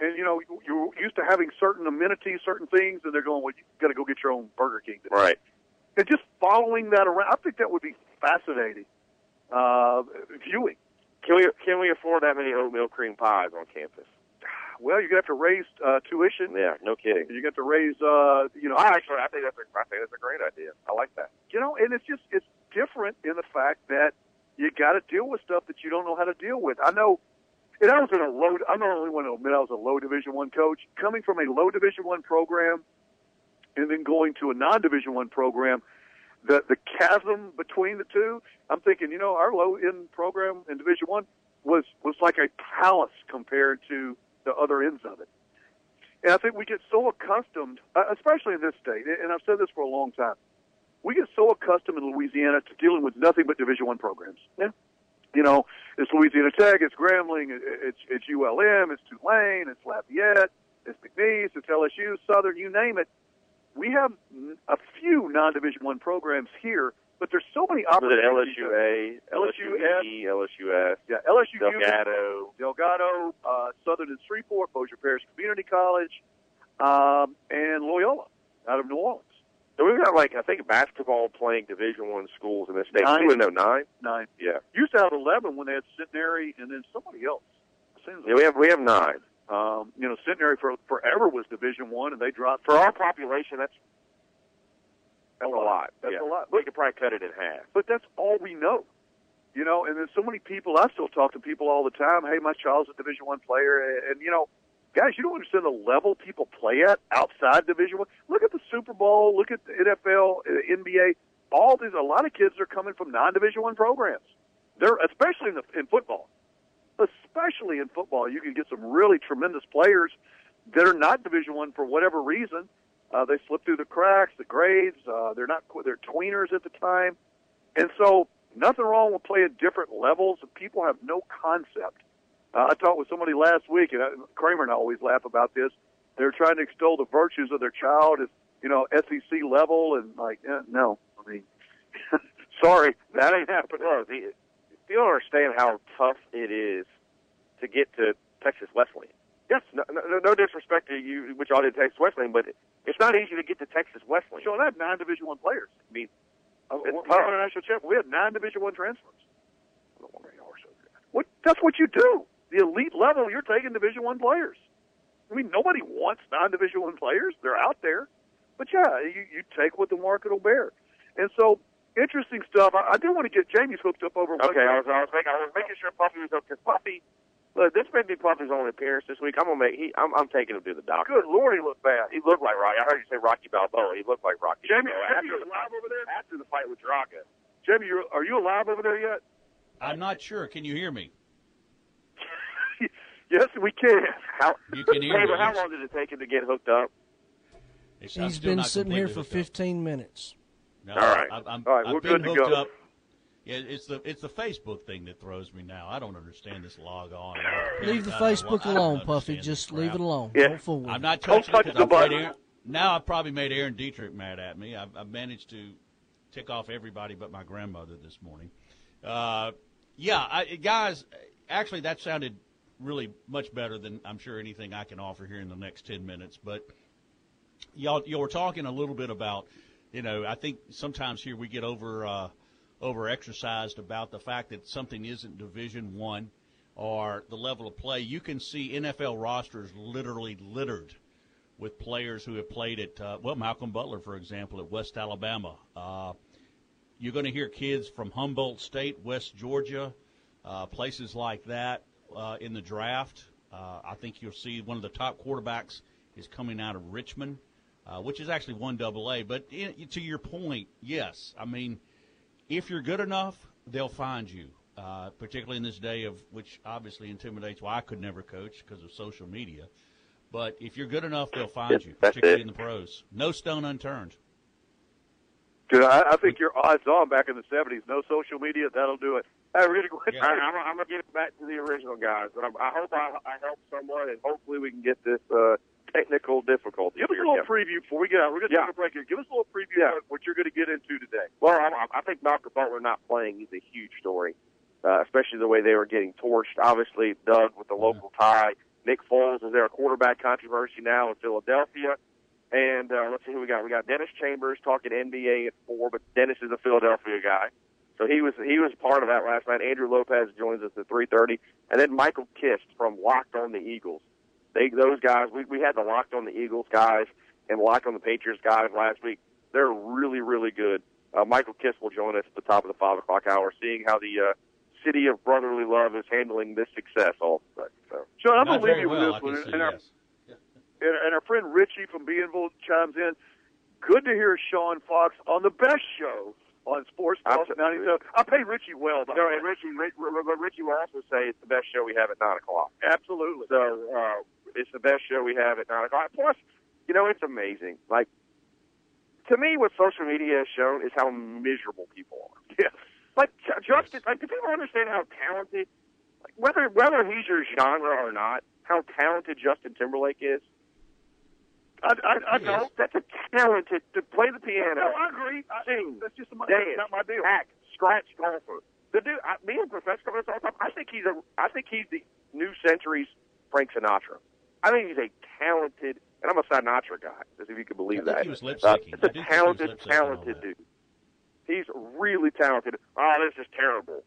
C: and you know you're used to having certain amenities, certain things, and they're going well you got to go get your own Burger King. today."
N: Right.
C: And just following that around, I think that would be fascinating uh, viewing.
N: Can we can we afford that many oatmeal cream pies on campus?
C: Well, you're gonna have to raise uh, tuition.
N: Yeah, no kidding.
C: You got to raise, uh, you know,
N: I actually I think that's a I think that's a great idea. I like that.
C: you know, and it's just it's different in the fact that you got to deal with stuff that you don't know how to deal with. I know, and I was in a low. I'm not the only one to admit I was a low Division One coach. Coming from a low Division One program, and then going to a non Division One program, the the chasm between the two. I'm thinking, you know, our low end program in Division One was was like a palace compared to the other ends of it. And I think we get so accustomed, uh, especially in this state, and I've said this for a long time, we get so accustomed in Louisiana to dealing with nothing but Division One programs. Yeah. You know, it's Louisiana Tech, it's Grambling, it's it's ULM, it's Tulane, it's Lafayette, it's McNeese, it's LSU, Southern, you name it. We have a few non-Division One programs here, but there's so many
N: Was it
C: opportunities.
N: LSUA, LSUE, LSUS,
C: Yeah, LSU,
N: Delgado?
C: Delgado, uh, Southern and Shreveport, Bossier Parish Community College, um, and Loyola out of New Orleans.
N: So we've got like I think basketball playing Division One schools in this state.
C: Nine.
N: Would nine.
C: Nine.
N: Yeah.
C: Used to have eleven when they had Centenary and then somebody else. Seems
N: Yeah, we have we have nine.
C: Um, you know, Centenary for forever was Division One, and they dropped
N: For our population, that's that's a lot.
C: That's
N: yeah.
C: a lot.
N: We could probably cut it in half.
C: But that's all we know. You know, and there's so many people. I still talk to people all the time. Hey, my child's a Division One player, and you know, guys, you don't understand the level people play at outside Division One. Look at the Super Bowl. Look at the NFL, uh, NBA. All these, a lot of kids are coming from non-Division One programs. They're especially in the in football. Especially in football, you can get some really tremendous players that are not Division One for whatever reason. Uh, they slip through the cracks, the grades. Uh, they're not. They're tweeners at the time, and so nothing wrong with playing different levels. People have no concept. Uh, I talked with somebody last week, and I, Kramer and I always laugh about this. They're trying to extol the virtues of their child as you know SEC level, and like, eh, no, I mean, *laughs* sorry, that ain't happening.
N: The, you don't understand how tough it is to get to Texas Wesleyan.
C: Yes.
N: No, no, no disrespect to you, which y'all did Texas Wesleyan, but it's not easy to get to Texas Wesleyan.
C: So I had nine Division One players.
N: I mean,
C: Uh,
N: It's
C: won a national championship. We had nine Division One transfers. What? That's what you do. the elite level, you're taking Division One players. I mean, nobody wants non-Division One players; they're out there. But yeah, you, you take what the market will bear. And so, interesting stuff. I, I do want to get Jamie's hooked up over.
N: Okay, I was, I was making I was making sure Puffy was okay. Puffy, look, this may be Puffy's only appearance this week. I'm gonna make he. I'm, I'm taking him to the doctor.
C: Good lord, he looked bad.
N: He looked like Rocky. I heard you say Rocky Balboa. He looked like Rocky.
C: Jamie,
N: Balboa.
C: Jamie,
N: after,
C: you
N: the,
C: alive over there?
N: after the fight with Drago.
C: Jamie, you're, are you alive over there yet?
O: I'm not sure. Can you hear me? *laughs*
C: Yes, we can.
N: How
O: You can hear
N: David,
O: me.
N: how long did it take him to get hooked up?
O: It's- I'm
D: been sitting here for
O: hooked up.
D: 15 minutes.
O: No,
N: All right.
O: I, I'm,
C: All right,
O: I've
C: we're
O: been
C: good to
O: hooked
C: go.
O: up. Yeah, it's the it's the Facebook thing that throws me now. I don't understand this log on.
D: Leave the Facebook
O: I
D: alone, Puffy. Just leave it alone.
C: Yeah.
D: Don't
O: I'm
D: him.
O: not
C: Don't
O: touching
C: touch
O: it 'cause
C: the
O: I've
C: button.
O: Aaron, now I've probably made Aaron Dietrich mad at me. I've, I've managed to tick off everybody but my grandmother this morning. Uh, yeah, I, guys, actually that sounded really much better than I'm sure anything I can offer here in the next ten minutes. But y'all, you were talking a little bit about, you know, I think sometimes here we get over uh, over exercised about the fact that something isn't Division One or the level of play. You can see NFL rosters literally littered with players who have played at uh, well, Malcolm Butler, for example, at West Alabama. Uh, you're going to hear kids from Humboldt State, West Georgia, uh, places like that uh, in the draft. Uh, I think you'll see one of the top quarterbacks is coming out of Richmond, uh, which is actually one double A. But in, to your point, yes, I mean, if you're good enough, they'll find you. Uh, particularly in this day of which obviously intimidates. Well, I could never coach because of social media. But if you're good enough, they'll find you, particularly
N: it.
O: in the pros. No stone unturned.
C: Good. I, I think you're odds on back in the '70s. No social media, that'll do it. *laughs* Hey, we're gonna go ahead.
N: I, I'm, I'm gonna get it back to the original guys, but I'm, I hope I, I help someone, and hopefully we can get this uh, technical difficulty.
C: Give us a little
N: Yeah.
C: preview before we get out. We're gonna
N: Yeah.
C: take a break here. Give us a little preview
N: Yeah.
C: of what you're gonna get into today.
N: Well, I, I think Malcolm Butler not playing is a huge story, uh, especially the way they were getting torched. Obviously, Doug with the local tie. Nick Foles is there a quarterback controversy now in Philadelphia. And uh, let's see who we got. We got Dennis Chambers talking NBA at four, but Dennis is a Philadelphia guy, so he was he was part of that last night. Andrew Lopez joins us at three thirty, and then Michael Kist from Locked on the Eagles. They those guys we we had the Locked on the Eagles guys and Locked on the Patriots guys last week. They're really really good. Uh, Michael Kiss will join us at the top of the five o'clock hour, seeing how the uh, city of brotherly love is handling this success. Also, so
C: Sean, I'm
O: Not
C: gonna leave you with
O: well,
C: this one. And our,
O: yes. *laughs*
C: and, and our friend Richie from Beanville chimes in. Good to hear Sean Fox on the best show on Sports Talk
N: Absolutely.
C: 97. I pay Richie well. By
N: No, and Richie, Rich, Rich- Richie will also say it's the best show we have at nine o'clock.
C: Absolutely.
N: So uh, it's the best show we have at nine o'clock. Plus, you know, it's amazing. Like to me, what social media has shown is how miserable people are. *laughs*
C: Yes.
N: Like Ju- Justin, like do people understand how talented, like whether whether he's your genre or not, how talented Justin Timberlake is?
C: I, I, I know,
N: that's a talented to play the piano.
C: No, I agree. I,
N: Sing,
C: that's just my,
N: dance,
C: not my deal.
N: act, scratch golfer. The dude, I, me and professional this all the time. I think he's a, I think he's the new century's Frank Sinatra. I think he's a talented, and I'm a Sinatra guy, as if you could believe
O: I think
N: that.
O: he was lip
N: Uh, it's a
O: do he was
N: talented,
O: lip syncing all
N: talented dude. He's really talented. Oh, this is terrible.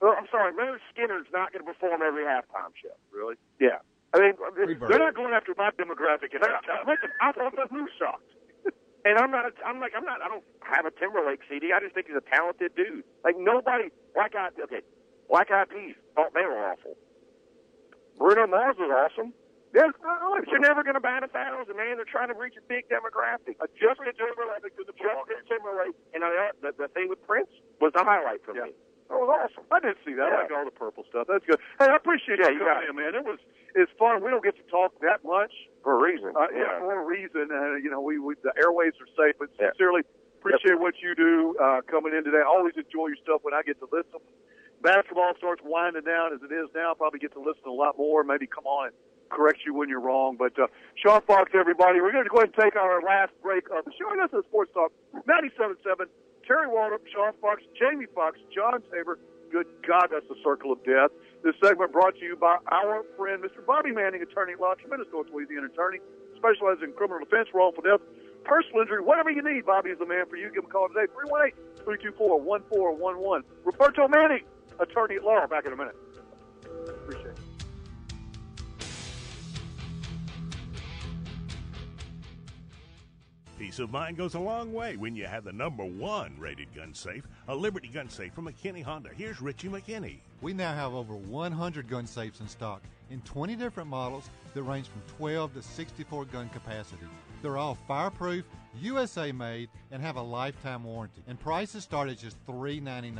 N: Well, I'm sorry, Lynyrd Skynyrd's not going to perform every halftime show.
C: Really?
N: Yeah. I mean,
O: Freebird.
C: They're not going after my demographic. And
N: Listen, listen, I thought the Who sucked. *laughs* And I'm not. A, I'm like. I'm not. I don't have a Timberlake CD. I just think he's a talented dude. Like nobody. Black Eyed. Okay. Black Eyed Peas thought they were awful. Bruno Mars was awesome. Yes, but you're never going to bat a thousand, man. They're trying to reach a big demographic. Justin Timberlake, Justin Timberlake, and uh, the, the thing with Prince was the highlight for me. That was awesome.
C: I didn't see that. I like all the purple stuff. That's good. Hey, I appreciate
N: Yeah,
C: you coming in, man. It was it's fun. We don't get to talk that much.
N: For a reason.
C: Uh, yeah. for a reason. Uh, you know, we, we the airwaves are safe, but
N: Yeah.
C: sincerely appreciate what you do uh, coming in today. I always enjoy your stuff when I get to listen. Basketball starts winding down as it is now. Probably get to listen a lot more. Maybe come on and correct you when you're wrong. But uh, Sean Fox, everybody, we're going to go ahead and take our last break of the show. This is Sports Talk 97.7. Terry Waldrop, Sean Fox, Jamie Fox, John Tabor. Good God, that's the circle of death. This segment brought to you by our friend, Mr. Bobby Manning, attorney at law, tremendous North Louisiana attorney, specializes in criminal defense, wrongful death, personal injury, whatever you need. Bobby is the man for you. Give him a call today, 318-324-1411. Roberto Manning, attorney at law. Back in a minute.
H: Peace of mind goes a long way when you have the number one rated gun safe, a Liberty gun safe from McKinney Honda. Here's Richie McKinney.
P: We now have over 100 gun safes in stock in 20 different models that range from 12 to 64 gun capacity. They're all fireproof, USA made, and have a lifetime warranty. And prices start at just $3.99.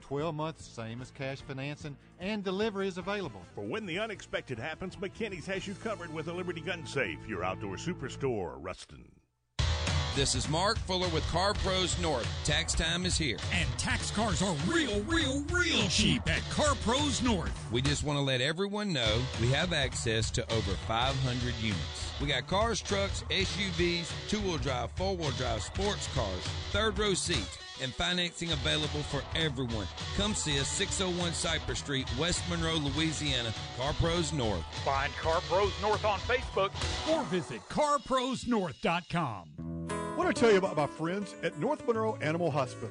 P: 12 months, same as cash financing, and delivery is available.
H: For when the unexpected happens, McKinney's has you covered with a Liberty gun safe, your outdoor superstore, Ruston.
Q: This is Mark Fuller with Car Pros North. Tax time is here.
R: And tax cars are real, real, real cheap at Car Pros North.
Q: We just want to let everyone know we have access to over 500 units. We got cars, trucks, SUVs, two wheel drive, four wheel drive, sports cars, third row seats, and financing available for everyone. Come see us 601 Cypress Street, West Monroe, Louisiana. Car Pros North.
R: Find Car Pros North on Facebook or visit carprosnorth.com.
I: What to tell you about my friends at North Monroe Animal Hospital.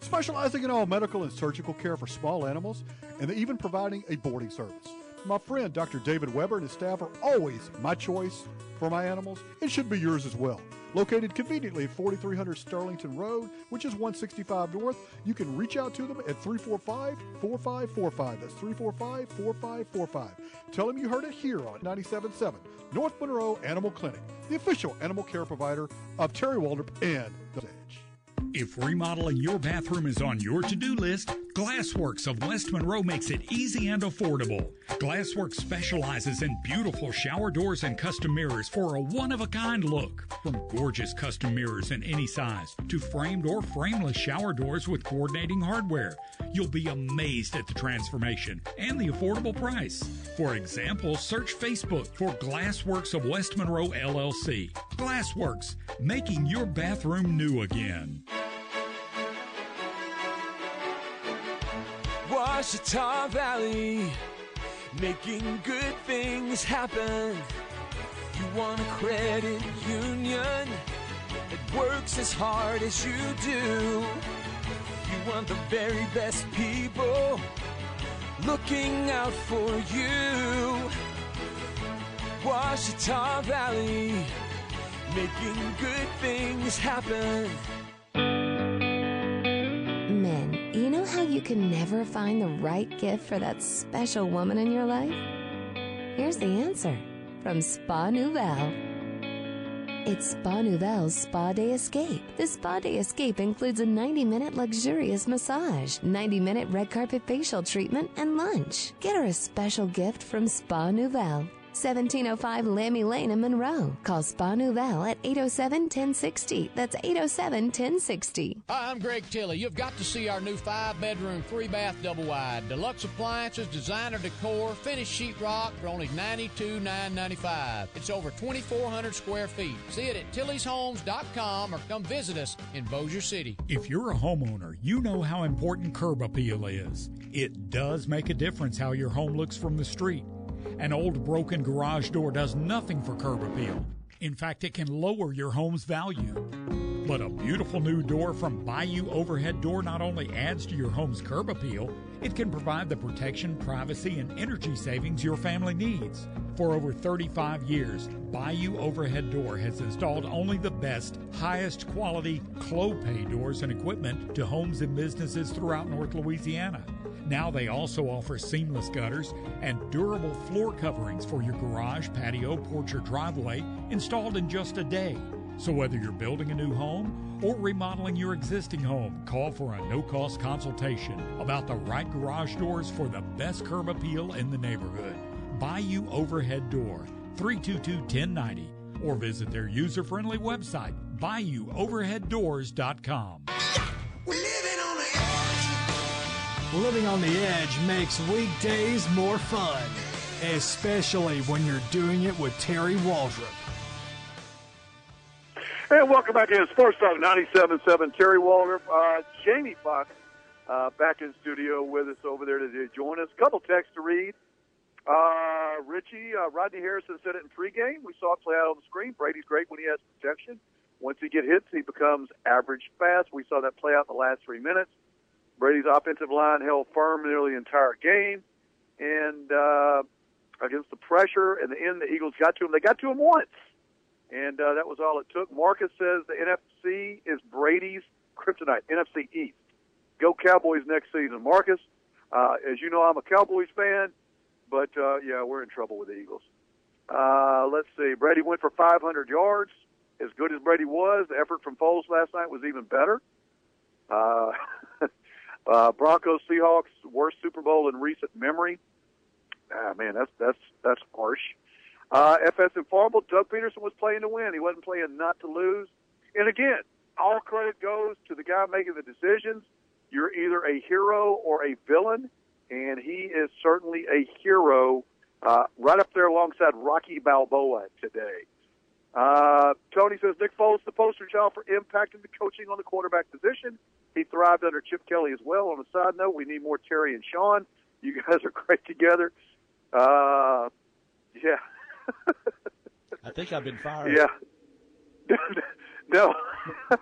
I: Specializing in all medical and surgical care for small animals, and even providing a boarding service. My friend Dr. David Weber and his staff are always my choice for my animals. It should be yours as well. Located conveniently at 4300 Sterlington Road, which is 165 North, you can reach out to them at 345 4545. That's 345 4545. Tell them you heard it here on 97.7 North Monroe Animal Clinic, the official animal care provider of Terry Waldrop and The.
R: If remodeling your bathroom is on your to do list, Glassworks of West Monroe makes it easy and affordable. Glassworks specializes in beautiful shower doors and custom mirrors for a one of a kind look. From gorgeous custom mirrors in any size to framed or frameless shower doors with coordinating hardware, you'll be amazed at the transformation and the affordable price. For example, search Facebook for Glassworks of West Monroe LLC. Glassworks, making your bathroom new again.
G: Ouachita Valley, making good things happen. You want a credit union that works as hard as you do. You want the very best people looking out for you. Ouachita Valley, making good things happen.
S: Men, know how you can never find the right gift for that special woman in your life? Here's the answer from Spa Nouvelle. It's Spa Nouvelle's Spa Day Escape. The Spa Day Escape includes a 90 minute luxurious massage, 90 minute red carpet facial treatment, and lunch. Get her a special gift from Spa Nouvelle. 1705 Lammy Lane in Monroe. Call Spa Nouvelle at 807 1060. That's 807 1060.
T: Hi, I'm Greg Tilley. You've got to see our new five bedroom, three bath, double wide. Deluxe appliances, designer decor, finished sheetrock for only $92,995. It's over 2,400 square feet. See it at tillyshomes.com or come visit us in Bossier City.
R: If you're a homeowner, you know how important curb appeal is. It does make a difference how your home looks from the street. An old broken garage door does nothing for curb appeal. In fact, it can lower your home's value. But a beautiful new door from Bayou Overhead Door not only adds to your home's curb appeal, it can provide the protection, privacy, and energy savings your family needs. For over 35 years, Bayou Overhead Door has installed only the best, highest quality Clopay doors and equipment to homes and businesses throughout North Louisiana. Now they also offer seamless gutters and durable floor coverings for your garage, patio, porch, or driveway installed in just a day. So whether you're building a new home or remodeling your existing home, call for a no-cost consultation about the right garage doors for the best curb appeal in the neighborhood. Bayou Overhead Door, 322-1090, or visit their user-friendly website, bayouoverheaddoors.com.
A: Living on the edge makes weekdays more fun, especially when you're doing it with Terry Waldrop.
C: And welcome back in Sports Talk 97.7. Terry Waldrop, uh, Jamie Fox, uh, back in studio with us over there to join us. Couple texts to read. Uh, Richie, uh, Rodney Harrison said it in pregame. We saw it play out on the screen. Brady's great when he has protection. Once he gets hits, he becomes average fast. We saw that play out in the last three minutes. Brady's offensive line held firm nearly the entire game, and uh, against the pressure and the end, the Eagles got to him. They got to him once. and uh, that was all it took. Marcus says the NFC is Brady's kryptonite. NFC East. Go Cowboys next season. Marcus, uh, as you know, I'm a Cowboys fan, but uh, yeah, we're in trouble with the Eagles. Uh, let's see. Brady went for 500 yards. As good as Brady was, the effort from Foles last night was even better. Uh, *laughs* uh, Broncos Seahawks worst Super Bowl in recent memory. Ah, man, that's that's that's harsh. Uh, FS Informal, Doug Pederson was playing to win. He wasn't playing not to lose. And again, all credit goes to the guy making the decisions. You're either a hero or a villain, and he is certainly a hero, uh, right up there alongside Rocky Balboa today. Uh, Tony says Nick Foles, the poster child for impacting the coaching on the quarterback position. He thrived under Chip Kelly as well. On a side note, we need more Terry and Sean. You guys are great together. Uh, yeah.
O: I think I've been fired.
C: Yeah. *laughs* no. *laughs*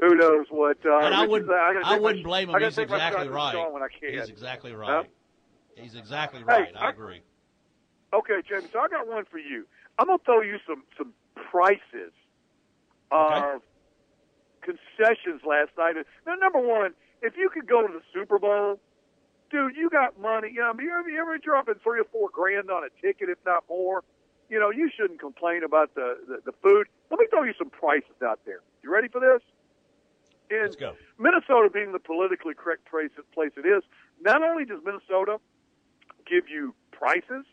C: Who knows what? Uh,
O: and I wouldn't.
C: I,
O: I wouldn't
C: my,
O: blame him. He's exactly right.
C: When I can.
O: He's exactly right.
C: Huh?
O: He's exactly
C: Hey,
O: right. I
C: I-
O: agree.
C: Okay, Jamie. So I got one for you. I'm gonna throw you some some prices of concessions last night. Now, number one, if you could go to the Super Bowl, dude, you got money. You know, you ever, you ever dropping three or four grand on a ticket, if not more? You know, you shouldn't complain about the, the the food. Let me throw you some prices out there. You ready for this? In
O: Let's go.
C: Minnesota being the politically correct place, place it is, not only does Minnesota give you prices,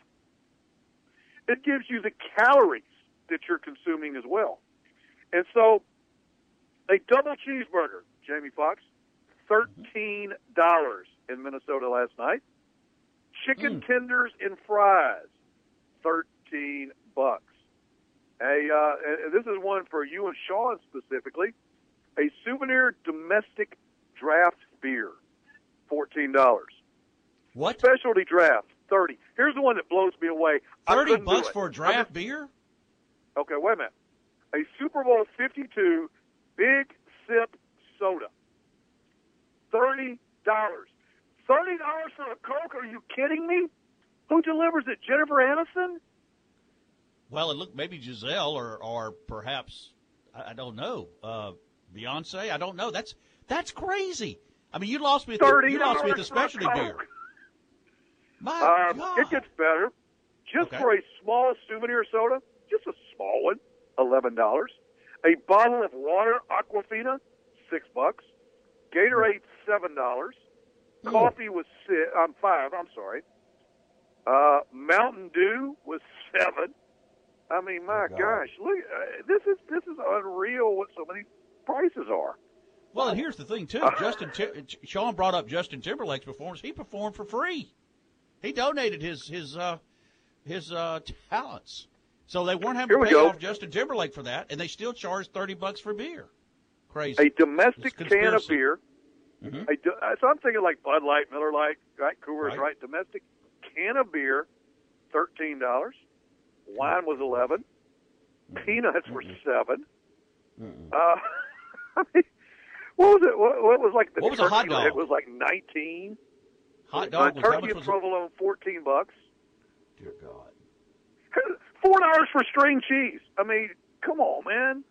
C: it gives you the calories that you're consuming as well. And so, a double cheeseburger, Jamie Foxx, thirteen dollars in Minnesota last night. Chicken tenders and fries, thirteen bucks. A uh, and this is one for you and Sean specifically. A souvenir domestic draft beer, fourteen dollars.
O: What?
C: Specialty draft, thirty. Here's the one that blows me away.
O: Thirty bucks for a draft
C: just-
O: beer?
C: Okay, wait a minute. A Super Bowl 52 Big Sip Soda. $30. $30 for a Coke? Are you kidding me? Who delivers it? Jennifer Aniston?
O: Well, it looked maybe Gisele or or perhaps I, I don't know. Uh, Beyonce. I don't know. That's that's crazy. I mean, you lost me at the, you lost me at the
C: $30 for a
O: specialty beer. My
C: Um,
O: God.
C: It gets better. Just
O: Okay.
C: for a small souvenir soda, just a small one, eleven dollars. A bottle of water, Aquafina, six bucks. Gatorade, seven dollars. Coffee was six. I'm five. I'm sorry. Uh, Mountain Dew was *laughs* seven. I mean, my gosh, look, uh, this is this is unreal. What so many prices are.
O: Well, and here's the thing too. *laughs* Justin Tim- Sean brought up Justin Timberlake's performance. He performed for free. He donated his his uh, his uh, talents, so they weren't having
C: Here
O: to pay
C: go.
O: off Justin Timberlake for that, and they still charged thirty bucks for beer. Crazy.
C: A domestic can of beer.
O: Mhm.
C: A do- uh, so I'm thinking like Bud Light, Miller Lite, right? Coors,
O: Right.
C: right? Domestic can of beer, thirteen dollars. Wine was eleven. Peanuts were seven. Uh, *laughs* I mean, what was it? What, what was like the
O: What was a hot dog?
C: It was like nineteen.
O: Hot
C: Uh,
O: dog was how
C: turkey
O: much
C: and provolone, fourteen bucks.
O: Dear God. *laughs*
C: Four dollars for string cheese. I mean, come on, man.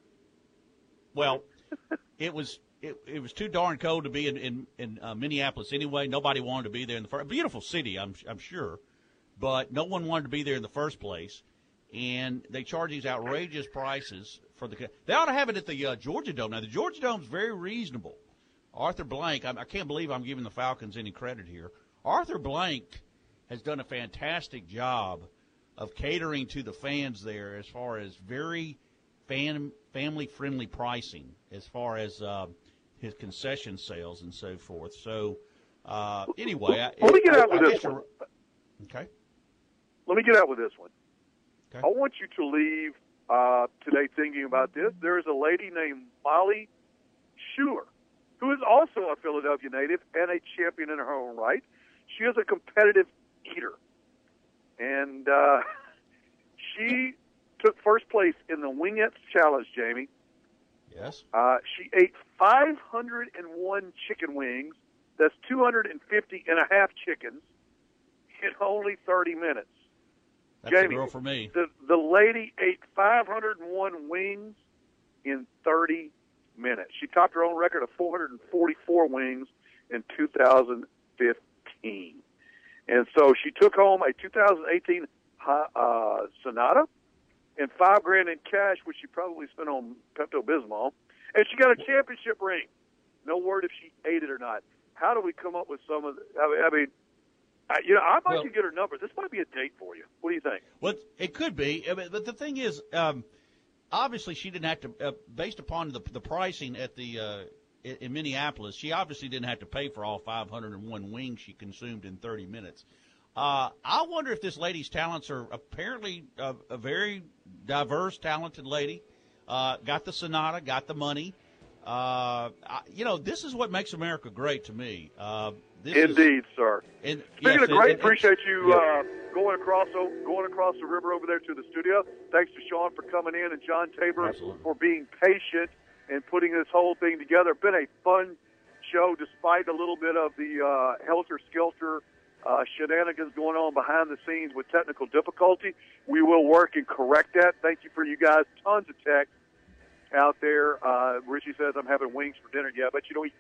O: Well, *laughs* it was it, it was too darn cold to be in in, in uh, Minneapolis anyway. Nobody wanted to be there in the first. Beautiful city, I'm I'm sure, but no one wanted to be there in the first place. And they charge these outrageous prices for the. They ought to have it at the uh, Georgia Dome. Now the Georgia Dome's very reasonable. Arthur Blank, I, I can't believe I'm giving the Falcons any credit here. Arthur Blank has done a fantastic job of catering to the fans there as far as very fan family friendly pricing as far as uh, his concession sales and so forth. So uh, anyway, I,
C: Let me get
O: I-
C: out with
O: I
C: this one.
O: Okay.
C: Let me get out with this one.
O: Okay.
C: I want you to leave uh, today thinking about this. There is a lady named Molly Schuyler, who is also a Philadelphia native and a champion in her own right. She is a competitive eater, and uh, *laughs* she took first place in the Wingettes Challenge. Jamie,
O: Yes.
C: uh, she ate 501 chicken wings. That's 250 and a half chickens in only 30 minutes.
O: That's
C: Jamie,
O: girl for me.
C: The the lady ate 501 wings in 30 minutes. She topped her own record of 444 wings in 2015, and so she took home a 2018 uh, Sonata and five grand in cash, which she probably spent on Pepto Bismol, and she got a championship ring. No word if she ate it or not. How do we come up with some of? The, I mean, I you know, I might
O: Well-
C: get her number. This might be a date for you. What do you think?
O: Well, it could be, uh, but but the thing is, um, obviously she didn't have to, uh, based upon the the pricing at the uh, in in Minneapolis, she obviously didn't have to pay for all 501 wings she consumed in 30 minutes. Uh, I wonder if this lady's talents are apparently a, a very diverse, talented lady. Uh, got the Sonata, got the money. Uh, I, you know, this is what makes America great to me. Uh, this is-
C: Indeed, sir.
O: and,
C: Speaking
O: yes,
C: of great, appreciate you
O: yeah.
C: uh, going across going across the river over there to the studio. Thanks to Sean for coming in and John Tabor for being patient and putting this whole thing together. Been a fun show, despite a little bit of the uh, helter skelter uh, shenanigans going on behind the scenes with technical difficulty. We will work and correct that. Thank you for you guys. Tons of text out there. Uh, Richie says I'm having wings for dinner. Yeah, but you don't eat